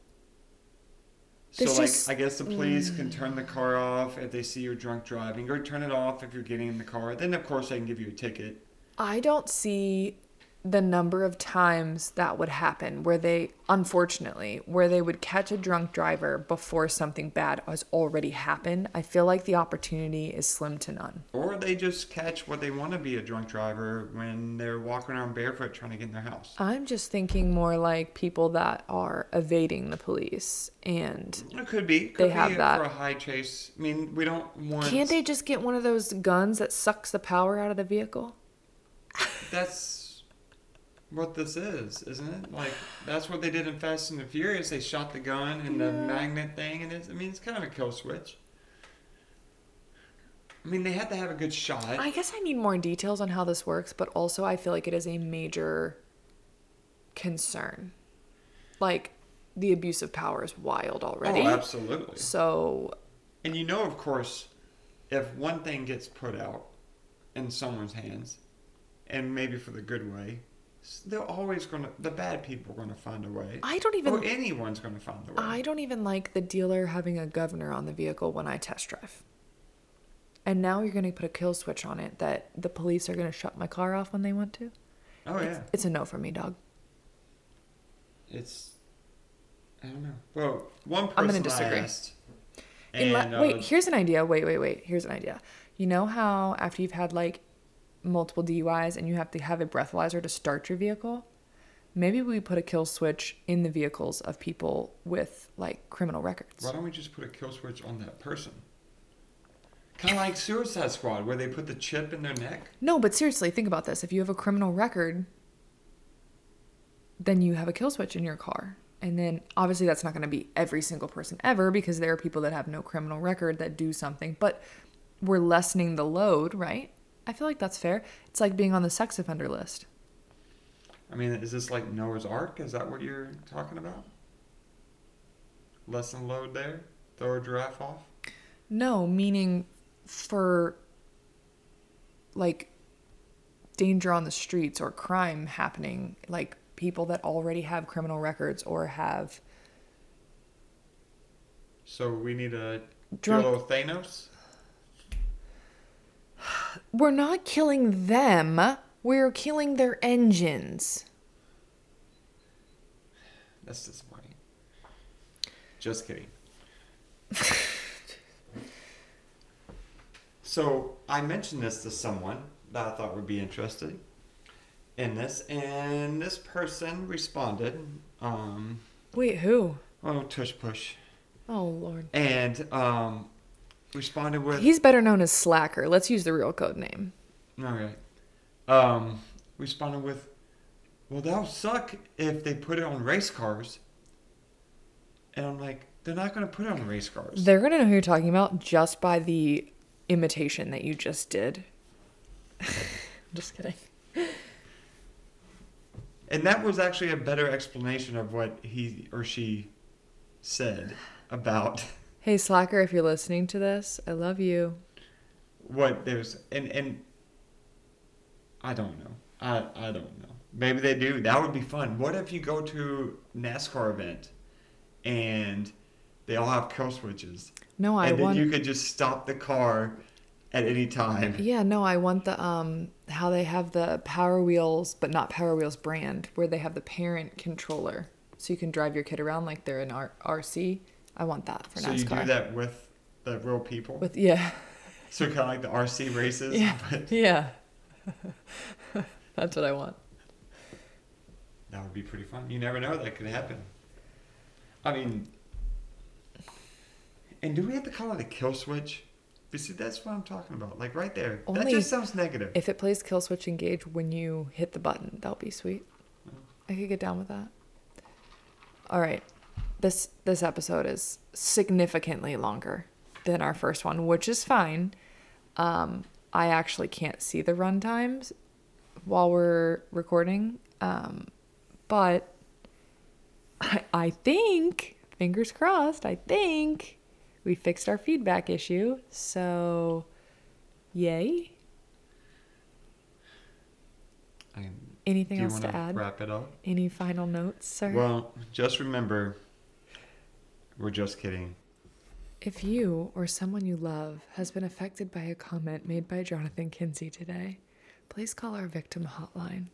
So like just- I guess the police can mm. turn the car off if they see you're drunk driving, or turn it off if you're getting in the car. Then of course they can give you a ticket. I don't see the number of times that would happen where they, unfortunately, where they would catch a drunk driver before something bad has already happened. I feel like the opportunity is slim to none. Or they just catch what they want to be a drunk driver when they're walking around barefoot trying to get in their house. I'm just thinking more like people that are evading the police and It could be. Could They have that. for a high chase. I mean, we don't want. can't they just get one of those guns that sucks the power out of the vehicle? That's what this is, isn't it? Like that's what they did in Fast and the Furious. They shot the gun and the magnet thing, and it's. I mean, it's kind of a kill switch. I mean, they had to have a good shot. I guess I need more details on how this works, but also I feel like it is a major concern. Like the abuse of power is wild already. Oh, absolutely. So And you know, of course, if one thing gets put out in someone's hands, and maybe for the good way, they're always going to, the bad people are going to find a way. I don't even or anyone's going to find a way. I don't even like the dealer having a governor on the vehicle when I test drive. And now you're going to put a kill switch on it that the police are going to shut my car off when they want to. oh, it's, yeah. it's a no for me, dog. It's, I don't know. Well, one person I'm gonna I disagree. asked, and, uh, wait, here's an idea. Wait, wait, wait. Here's an idea. You know how after you've had like multiple DUIs and you have to have a breathalyzer to start your vehicle? Maybe we put a kill switch in the vehicles of people with like criminal records. why don't we just put a kill switch on that person? Kind of like Suicide Squad, where they put the chip in their neck. No, but seriously, think about this. If you have a criminal record, then you have a kill switch in your car. And then obviously that's not going to be every single person ever because there are people that have no criminal record that do something, but we're lessening the load, right? I feel like that's fair. It's like being on the sex offender list. I mean, is this like Noah's Ark? Is that what you're talking about? Lesson load there? Throw a giraffe off? No, meaning for like danger on the streets or crime happening, like people that already have criminal records or have So we need a drunk. Thanos? We're not killing them. We're killing their engines. That's disappointing. Just kidding. so I mentioned this to someone that I thought would be interested in this, and this person responded. Um, Wait, who? oh, tush push, Oh lord. and um, responded with. He's better known as Slacker. Let's use the real code name. All right. Um, responded with, "Well, that'll suck if they put it on race cars." And I'm like, they're not going to put it on race cars. They're gonna know who you're talking about just by the imitation that you just did. I'm just kidding. And that was actually a better explanation of what he or she said about Hey Slacker, if you're listening to this, I love you. what there's and and I don't know. I I don't know. Maybe they do. That would be fun. What if you go to NASCAR event and they all have kill switches? No, I and then want. you could just stop the car at any time. Yeah, no, I want the um how they have the Power Wheels, but not Power Wheels brand, where they have the parent controller, so you can drive your kid around like they're in R- RC. I want that for So NASCAR. you do that with the real people. with yeah, so kind of like the RC races. Yeah. But yeah. That's what I want. that would be pretty fun. You never know that could happen. I mean, and do we have to call it a kill switch? You see, that's what I'm talking about. Like right there. that just sounds negative. If it plays Killswitch Engage when you hit the button, that'll be sweet. Oh. I could get down with that. All right. This this episode is significantly longer than our first one, which is fine. Um, I actually can't see the run times while we're recording. Um, but I, I think, fingers crossed, I think we fixed our feedback issue. So, yay. I mean, Anything do you else want to add? wrap it up? Any final notes, sir? Well, just remember, we're just kidding. if you or someone you love has been affected by a comment made by Jonathan Kinsey today, please call our victim hotline